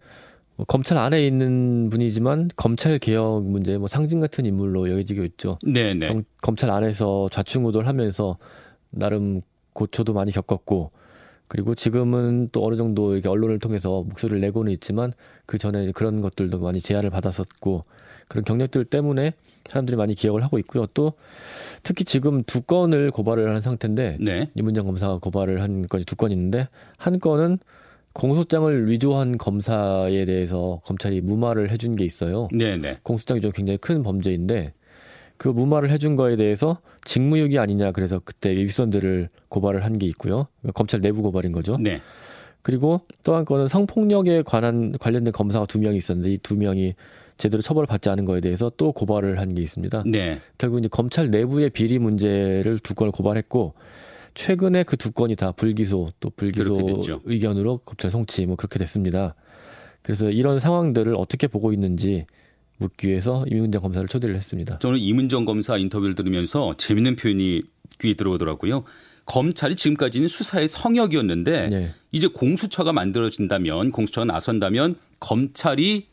뭐 검찰 안에 있는 분이지만 검찰 개혁 문제 뭐 상징 같은 인물로 여겨지고 있죠. 네, 네. 검찰 안에서 좌충우돌하면서 나름 고초도 많이 겪었고 그리고 지금은 또 어느 정도 이게 언론을 통해서 목소리를 내고는 있지만 그 전에 그런 것들도 많이 제한을 받았었고 그런 경력들 때문에 사람들이 많이 기억을 하고 있고요. 또 특히 지금 두 건을 고발을 한 상태인데 네. 이문정 검사가 고발을 한 건이 두 건 있는데 한 건은 공소장을 위조한 검사에 대해서 검찰이 무마를 해준 게 있어요. 네네. 네. 공소장 위조 굉장히 큰 범죄인데 그 무마를 해준 거에 대해서 직무유기 아니냐 그래서 그때 윗선들을 고발을 한 게 있고요. 그러니까 검찰 내부 고발인 거죠. 네. 그리고 또 한 건은 성폭력에 관한 관련된 검사가 두 명이 있었는데 이 두 명이 제대로 처벌받지 않은 거에 대해서 또 고발을 한 게 있습니다. 네. 결국 이제 검찰 내부의 비리 문제를 두 건을 고발했고 최근에 그 두 건이 다 불기소 또 불기소 의견으로 검찰 송치 뭐 그렇게 됐습니다. 그래서 이런 상황들을 어떻게 보고 있는지 묻기 위해서 이문정 검사를 초대를 했습니다. 저는 이문정 검사 인터뷰를 들으면서 재밌는 표현이 귀에 들어오더라고요. 검찰이 지금까지는 수사의 성역이었는데 네. 이제 공수처가 만들어진다면 공수처가 나선다면 검찰이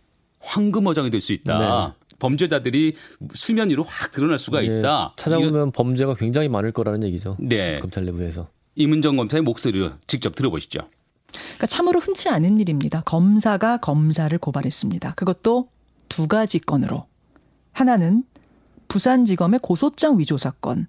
황금어장이 될 수 있다. 네. 범죄자들이 수면 위로 확 드러날 수가 네. 있다. 찾아보면. 범죄가 굉장히 많을 거라는 얘기죠. 네. 검찰 내부에서. 이문정 검사의 목소리를 직접 들어보시죠. 그러니까 참으로 흔치 않은 일입니다. 검사가 검사를 고발했습니다. 그것도 두 가지 건으로. 하나는 부산지검의 고소장 위조 사건.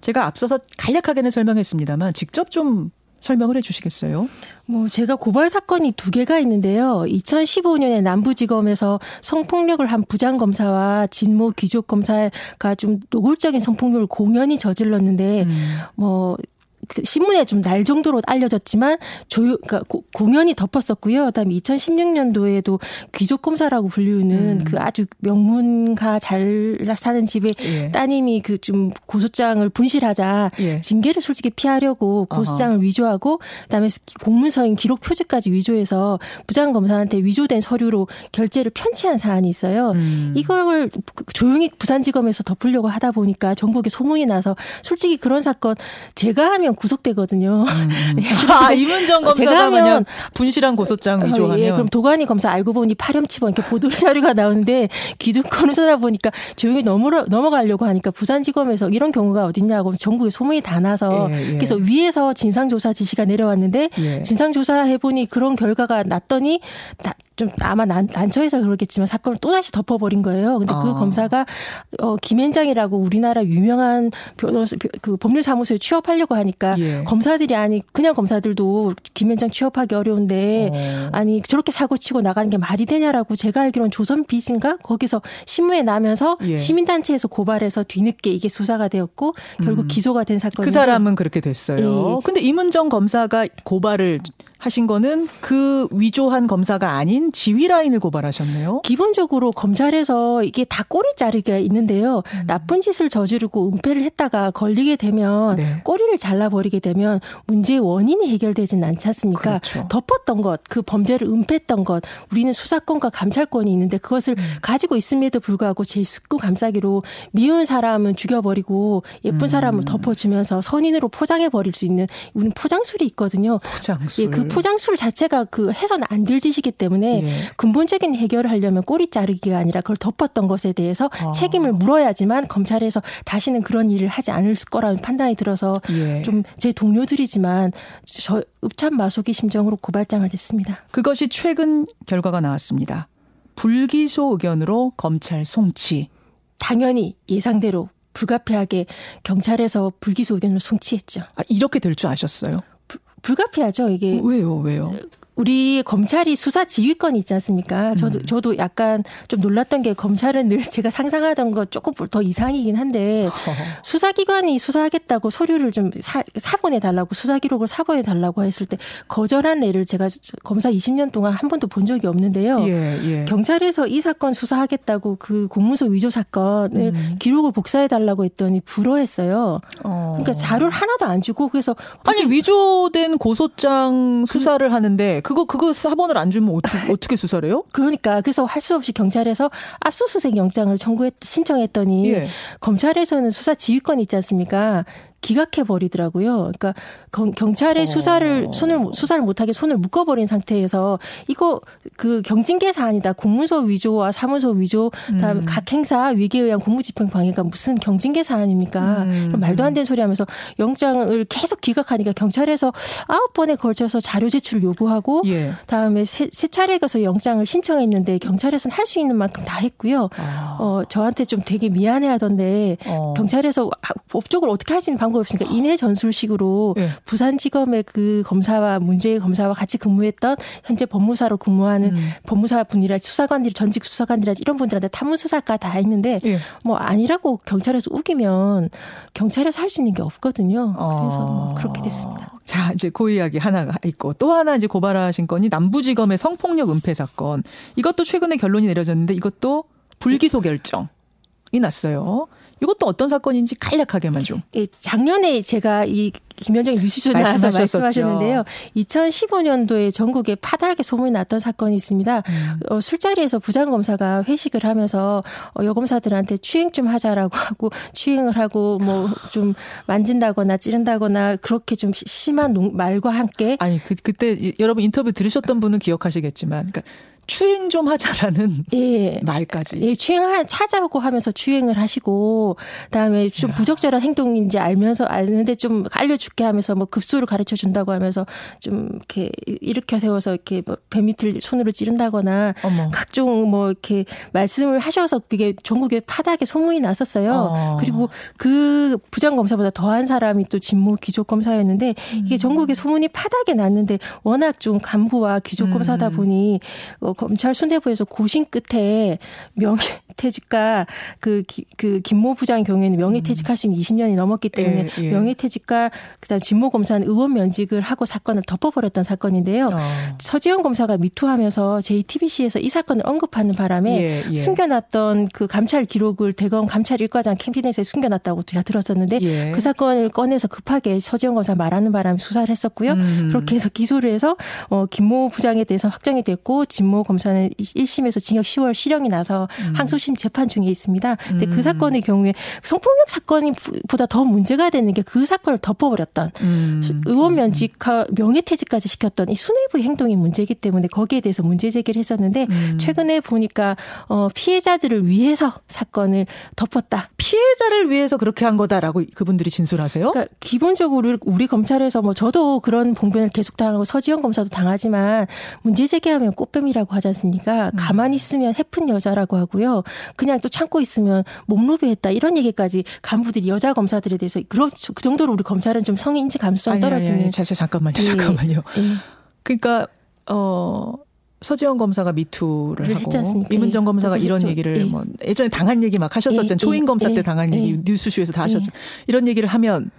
제가 앞서서 간략하게는 설명했습니다만 직접 좀 설명을 해 주시겠어요? 뭐 제가 고발 사건이 두 개가 있는데요. 2015년에 남부지검에서 성폭력을 한 부장 검사와 진모 귀족 검사가 좀 노골적인 성폭력을 공연히 저질렀는데 음. 뭐 그 신문에 좀 날 정도로 알려졌지만 조용 그러니까 고, 공연이 덮었었고요. 그다음에 2016년도에도 귀족 검사라고 불리우는 음. 그 아주 명문가 잘 사는 집에 예. 따님이 그 좀 고소장을 분실하자 예. 징계를 솔직히 피하려고 고소장을 어허. 위조하고 그다음에 공문서인 기록 표지까지 위조해서 부장 검사한테 위조된 서류로 결제를 편취한 사안이 있어요. 음. 이걸 조용히 부산지검에서 덮으려고 하다 보니까 전국에 소문이 나서 솔직히 그런 사건 제가 하면 구속되거든요. 음. 아, 이문정 검사가 하면 분실한 고소장 위조하면 어, 예, 그럼 도가니 검사 알고 보니 파렴치범 이렇게 보도 자료가 나오는데 기득권을 쓰다 보니까 조용히 넘어 넘어가려고 하니까 부산지검에서 이런 경우가 어딨냐고 전국에 소문이 다 나서 예, 예. 그래서 위에서 진상조사 지시가 내려왔는데 예. 진상조사 해보니 그런 결과가 났더니 좀 아마 난, 난처해서 그러겠지만 사건을 또다시 덮어버린 거예요. 근데 그 아. 검사가 어 김현장이라고 우리나라 유명한 변호사 그 법률사무소에 취업하려고 하니까 예. 검사들이 아니 그냥 검사들도 김현장 취업하기 어려운데 어. 아니 저렇게 사고 치고 나가는 게 말이 되냐라고 제가 알기로는 조선 비인가 거기서 신문에 나면서 예. 시민단체에서 고발해서 뒤늦게 이게 수사가 되었고 결국 음. 기소가 된 사건이 그 사람은 그렇게 됐어요. 예. 근데 이문정 검사가 고발을 하신 거는 그 위조한 검사가 아닌 지휘 라인을 고발하셨네요. 기본적으로 검찰에서 이게 다 꼬리 자르기가 있는데요. 음. 나쁜 짓을 저지르고 은폐를 했다가 걸리게 되면 네. 꼬리를 잘라버리게 되면 문제의 원인이 해결되진 않지 않습니까? 그렇죠. 덮었던 것, 그 범죄를 은폐했던 것, 우리는 수사권과 감찰권이 있는데 그것을 음. 가지고 있음에도 불구하고 제 숙구 감싸기로 미운 사람은 죽여버리고 예쁜 음. 사람을 덮어주면서 선인으로 포장해버릴 수 있는 우리는 포장술이 있거든요. 포장술. 예, 그 포장술 자체가 그 해서는 안 될 짓이기 때문에 예. 근본적인 해결을 하려면 꼬리 자르기가 아니라 그걸 덮었던 것에 대해서 아. 책임을 물어야지만 검찰에서 다시는 그런 일을 하지 않을 거라는 판단이 들어서 예. 좀제 동료들이지만 저 읍참 마속의 심정으로 고발장을 냈습니다. 그것이 최근 결과가 나왔습니다. 불기소 의견으로 검찰 송치. 당연히 예상대로 불가피하게 경찰에서 불기소 의견을 송치했죠. 아, 이렇게 될 줄 아셨어요? 불가피하죠. 이게 왜요? 왜요? 우리 검찰이 수사 지휘권이 있지 않습니까? 저도 음. 저도 약간 좀 놀랐던 게 검찰은 늘 제가 상상하던 것 조금 더 이상이긴 한데 수사기관이 수사하겠다고 서류를 좀 사, 사본해 달라고 수사 기록을 사본해 달라고 했을 때 거절한 예를 제가 검사 20년 동안 한 번도 본 적이 없는데요. 예, 예. 경찰에서 이 사건 수사하겠다고 그 공문서 위조 사건을 음. 기록을 복사해 달라고 했더니 불허했어요. 어. 그러니까 자료를 하나도 안 주고 그래서 아니 위조된 고소장 수사를 그, 하는데 그거 그거 사본을 안 주면 어떻게, 어떻게 수사를 해요? 그러니까 그래서 할 수 없이 경찰에서 압수수색 영장을 청구했 신청했더니 예. 검찰에서는 수사 지휘권 있지 않습니까? 기각해 버리더라고요. 그러니까 경찰의 어. 수사를 손을 수사를 못하게 손을 묶어버린 상태에서 이거 그 경징계 사안이다. 공문서 위조와 사문서 위조, 다음에 음. 각 행사 위계에 의한 공무집행 방해가 무슨 경징계 사안입니까? 음. 말도 안 되는 소리 하면서 영장을 계속 기각하니까 경찰에서 아홉 번에 걸쳐서 자료 제출을 요구하고 예. 다음에 세, 세 차례 가서 영장을 신청했는데 경찰에서는 할 수 있는 만큼 다 했고요. 아. 어 저한테 좀 되게 미안해하던데 어. 경찰에서 법적으로 어떻게 할 수 있는 방 법이 없으니까 인해 전술식으로 예. 부산지검의 그 검사와 문제의 검사와 같이 근무했던 현재 법무사로 근무하는 음. 법무사 분이라 수사관들 전직 수사관들이라 이런 분들한테 탐문 수사과 다 했는데 예. 뭐 아니라고 경찰에서 우기면 경찰에서 할 수 있는 게 없거든요. 그래서 뭐 아. 그렇게 됐습니다. 자 이제 그 이야기 하나가 있고 또 하나 이제 고발하신 건이 남부지검의 성폭력 은폐 사건 이것도 최근에 결론이 내려졌는데 이것도 불기소 결정이 났어요. 이것도 어떤 사건인지 간략하게만 좀. 예, 작년에 제가 이 김현정 뉴스쇼 나와서 말씀하셨는데요. 2015년도에 전국에 파다하게 소문이 났던 사건이 있습니다. 음. 어, 술자리에서 부장검사가 회식을 하면서 어, 여검사들한테 추행 좀 하자라고 하고 추행을 하고 뭐 좀 만진다거나 찌른다거나 그렇게 좀 심한 말과 함께 아니 그, 그때 여러분 인터뷰 들으셨던 분은 기억하시겠지만 그러니까 추행 좀 하자라는 예. 말까지. 예, 추행 찾아오고 하면서 추행을 하시고 그다음에 좀 야. 부적절한 행동인지 알면서 아는데 좀 알려줄게 하면서 뭐 급수를 가르쳐 준다고 하면서 좀 이렇게 일으켜 세워서 이렇게 뭐배 밑을 손으로 찌른다거나 어머. 각종 뭐 이렇게 말씀을 하셔서 그게 전국에 파다하게 소문이 났었어요. 어. 그리고 그 부장 검사보다 더한 사람이 또 진모 귀족 검사였는데 이게 음. 전국에 소문이 파다하게 났는데 워낙 좀 간부와 귀족 검사다 음. 보니 어, 검찰 순대부에서 고심 끝에 명예 명예퇴직과 그, 그 김모 부장의 경우에는 명예퇴직하신 20년이 넘었기 때문에 예, 예. 명예퇴직과 그다음 진모 검사는 의원 면직을 하고 사건을 덮어버렸던 사건인데요. 어. 서지현 검사가 미투하면서 JTBC에서 이 사건을 언급하는 바람에 예, 예. 숨겨놨던 그 감찰 기록을 대검 감찰 1과장 캠피넷에 숨겨놨다고 제가 들었었는데 예. 그 사건을 꺼내서 급하게 서지현 검사 말하는 바람에 수사를 했었고요. 음. 그렇게 해서 기소를 해서 어 김모 부장에 대해서 확정이 됐고 진모 검사는 1심에서 징역 10월 실형이 나서 음. 항소심 재판 중에 있습니다. 근데 그 음. 그 사건의 경우에 성폭력 사건이 보다 더 문제가 되는 게 그 사건을 덮어버렸던 음. 의원 면직과 명예퇴직까지 시켰던 이 수뇌부의 행동이 문제이기 때문에 거기에 대해서 문제 제기를 했었는데 음. 최근에 보니까 어 피해자들을 위해서 사건을 덮었다. 피해자를 위해서 그렇게 한 거다라고 그분들이 진술하세요? 그러니까 기본적으로 우리 검찰에서 뭐 저도 그런 봉변을 계속 당하고 서지현 검사도 당하지만 문제 제기하면 꽃뱀이라고 하지 않습니까? 음. 가만히 있으면 해픈 여자라고 하고요. 그냥 또 참고 있으면 몸로비했다 이런 얘기까지 간부들이 여자 검사들에 대해서 그렇죠. 그 정도로 우리 검찰은 좀 성인지 감수성 떨어지는. 아니, 아니, 잠깐만요, 예. 잠깐만요. 예. 그러니까 어. 서지현 검사가 미투를 하고 않습니까? 이문정 검사가 예. 이런 얘기를 예. 뭐 예전에 당한 얘기 막 하셨었잖아요. 예. 초임 검사 때 예. 당한 얘기 예. 뉴스쇼에서 다 하셨죠. 이런 얘기를 하면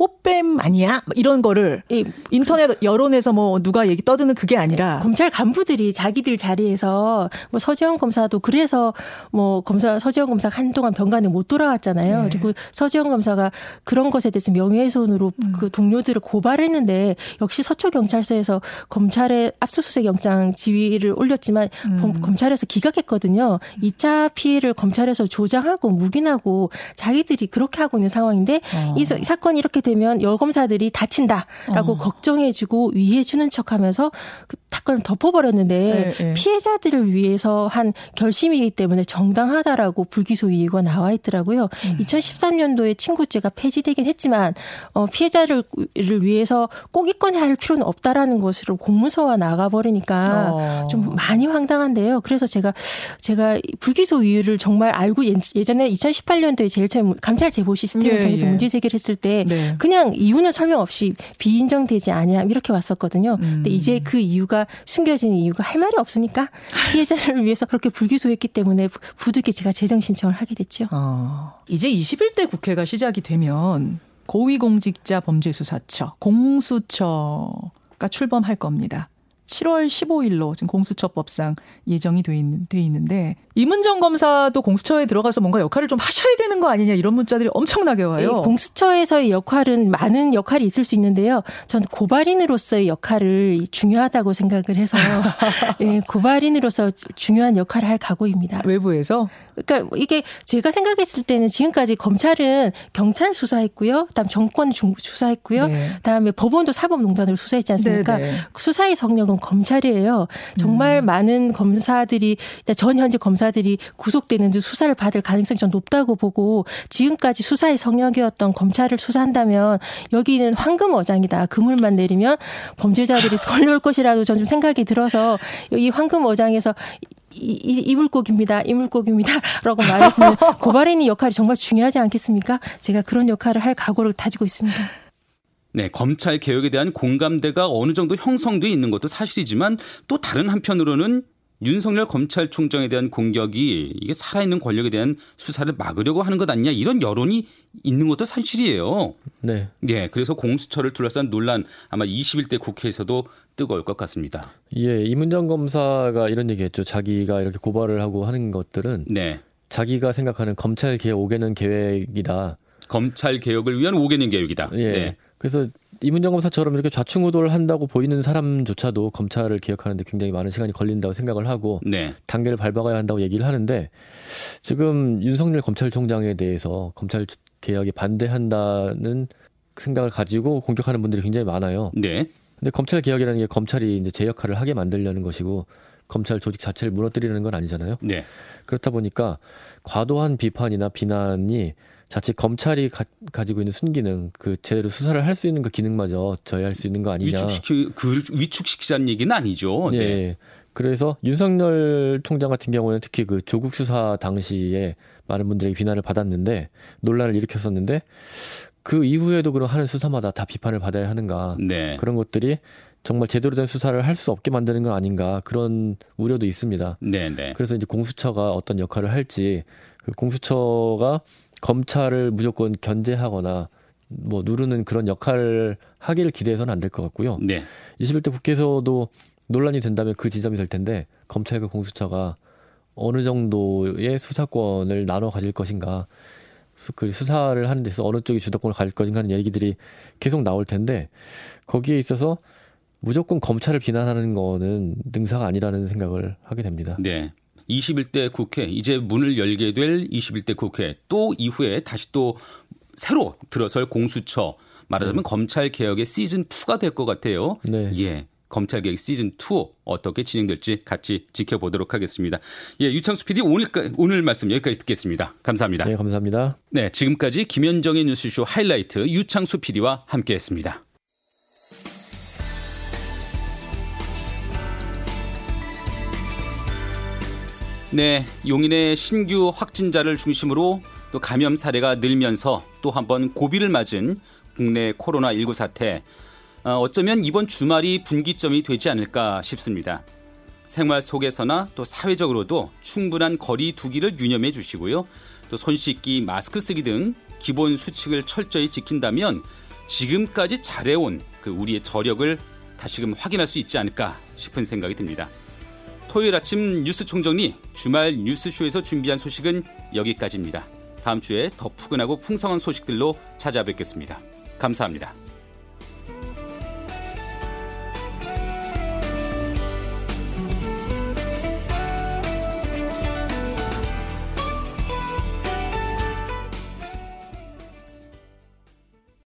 꽃뱀 아니야? 뭐 이런 거를 예. 인터넷 여론에서 뭐 누가 얘기 떠드는 그게 아니라 검찰 간부들이 자기들 자리에서 뭐 서지영 검사도 그래서 뭐 검사 서지영 검사 한동안 병간에 못 돌아왔잖아요. 네. 그리고 서지영 검사가 그런 것에 대해서 명예훼손으로 음. 그 동료들을 고발했는데 역시 서초 경찰서에서 검찰의 압수수색 영장 지위를 올렸지만 음. 검찰에서 기각했거든요. 2차 피해를 검찰에서 조장하고 묵인하고 자기들이 그렇게 하고 있는 상황인데 어. 이 사건이 이렇게 되면 여검사들이 다친다라고 어. 걱정해주고 위해주는 척하면서 그 사건을 덮어버렸는데 네, 네. 피해자들을 위해서 한 결심이기 때문에 정당하다라고 불기소 이유가 나와 있더라고요. 음. 2013년도에 친고죄가 폐지되긴 했지만 어, 피해자를 위해서 꼭 이건해야 할 필요는 없다라는 것으로 공문서가 나가버리니까 어. 좀 많이 황당한데요. 그래서 제가 제가 불기소 이유를 정말 알고 예전에 2018년도에 제일 처음 감찰 제보 시스템을 예, 통해서 예. 문제 제기를 했을 때 네. 그냥 이유는 설명 없이 비인정되지 않냐 이렇게 왔었거든요. 음. 근데 이제 그 이유가 숨겨진 이유가 할 말이 없으니까 피해자를 위해서 그렇게 불기소했기 때문에 부득이 제가 재정 신청을 하게 됐죠. 어. 이제 21대 국회가 시작이 되면 고위공직자 범죄수사처 공수처가 출범할 겁니다. 7월 15일로 지금 공수처법상 예정이 돼, 있는, 돼 있는데 이문정 검사도 공수처에 들어가서 뭔가 역할을 좀 하셔야 되는 거 아니냐 이런 문자들이 엄청나게 와요. 네, 공수처에서의 역할은 많은 역할이 있을 수 있는데요. 전 고발인으로서의 역할을 중요하다고 생각을 해서 네, 고발인으로서 중요한 역할을 할 각오입니다. 외부에서? 그러니까 이게 제가 생각했을 때는 지금까지 검찰은 경찰 수사했고요. 그다음 정권 수사했고요. 네. 그다음에 법원도 사법농단으로 수사했지 않습니까? 네, 네. 수사의 성력은 검찰이에요. 정말 음. 많은 검사들이 전 현재 검사 들이 구속되는 듯 수사를 받을 가능성이 좀 높다고 보고 지금까지 수사의 성역이었던 검찰을 수사한다면 여기는 황금 어장이다. 그물만 내리면 범죄자들이 걸려올 것이라도 전좀 생각이 들어서 이 황금 어장에서 이, 이, 이 물고기입니다. 이 물고기입니다. 라고 말해주는 고발인의 역할이 정말 중요하지 않겠습니까? 제가 그런 역할을 할 각오를 다지고 있습니다. 네, 검찰 개혁에 대한 공감대가 어느 정도 형성돼 있는 것도 사실이지만 또 다른 한편으로는 윤석열 검찰총장에 대한 공격이 이게 살아있는 권력에 대한 수사를 막으려고 하는 것 아니냐 이런 여론이 있는 것도 사실이에요. 네. 예, 그래서 공수처를 둘러싼 논란 아마 21대 국회에서도 뜨거울 것 같습니다. 예, 이문정 검사가 이런 얘기했죠. 자기가 이렇게 고발을 하고 하는 것들은 네. 자기가 생각하는 검찰 개혁 5개년 계획이다. 검찰 개혁을 위한 5개년 계획이다. 예. 네. 그래서 이문정 검사처럼 이렇게 좌충우돌 한다고 보이는 사람조차도 검찰을 개혁하는데 굉장히 많은 시간이 걸린다고 생각을 하고 네. 단계를 밟아가야 한다고 얘기를 하는데 지금 윤석열 검찰총장에 대해서 검찰 개혁에 반대한다는 생각을 가지고 공격하는 분들이 굉장히 많아요. 네. 근데 검찰 개혁이라는 게 검찰이 이제 제 역할을 하게 만들려는 것이고 검찰 조직 자체를 무너뜨리는 건 아니잖아요. 네. 그렇다 보니까 과도한 비판이나 비난이 자칫 검찰이 가, 지고 있는 순기능, 그 제대로 수사를 할 수 있는 그 기능마저 저해할 수 있는 거 아니냐. 위축시키 그 위축시키자는 얘기는 아니죠. 네. 네. 그래서 윤석열 총장 같은 경우는 특히 그 조국 수사 당시에 많은 분들에게 비난을 받았는데 논란을 일으켰었는데 그 이후에도 그런 하는 수사마다 다 비판을 받아야 하는가 네. 그런 것들이 정말 제대로 된 수사를 할 수 없게 만드는 건 아닌가 그런 우려도 있습니다. 네, 네. 그래서 이제 공수처가 어떤 역할을 할지 그 공수처가 검찰을 무조건 견제하거나 뭐 누르는 그런 역할을 하기를 기대해서는 안 될 것 같고요. 네. 21대 국회에서도 논란이 된다면 그 지점이 될 텐데 검찰과 공수처가 어느 정도의 수사권을 나눠 가질 것인가 그 수사를 하는 데서 어느 쪽이 주도권을 가질 것인가 하는 얘기들이 계속 나올 텐데 거기에 있어서 무조건 검찰을 비난하는 거는 능사가 아니라는 생각을 하게 됩니다. 네. 21대 국회 이제 문을 열게 될 21대 국회 또 이후에 다시 또 새로 들어설 공수처 말하자면 네. 검찰 개혁의 시즌 2가 될 것 같아요. 네. 예. 검찰 개혁 시즌 2 어떻게 진행될지 같이 지켜보도록 하겠습니다. 예, 유창수 PD 오늘 오늘 말씀 여기까지 듣겠습니다. 감사합니다. 네, 감사합니다. 네, 지금까지 김현정의 뉴스쇼 하이라이트 유창수 PD와 함께했습니다. 네, 용인의 신규 확진자를 중심으로 또 감염 사례가 늘면서 또 한 번 고비를 맞은 국내 코로나19 사태. 어, 어쩌면 이번 주말이 분기점이 되지 않을까 싶습니다. 생활 속에서나 또 사회적으로도 충분한 거리 두기를 유념해 주시고요. 또 손 씻기, 마스크 쓰기 등 기본 수칙을 철저히 지킨다면 지금까지 잘해온 그 우리의 저력을 다시금 확인할 수 있지 않을까 싶은 생각이 듭니다. 토요일 아침 뉴스 총정리 주말 뉴스쇼에서 준비한 소식은 여기까지입니다. 다음 주에 더 푸근하고 풍성한 소식들로 찾아뵙겠습니다. 감사합니다.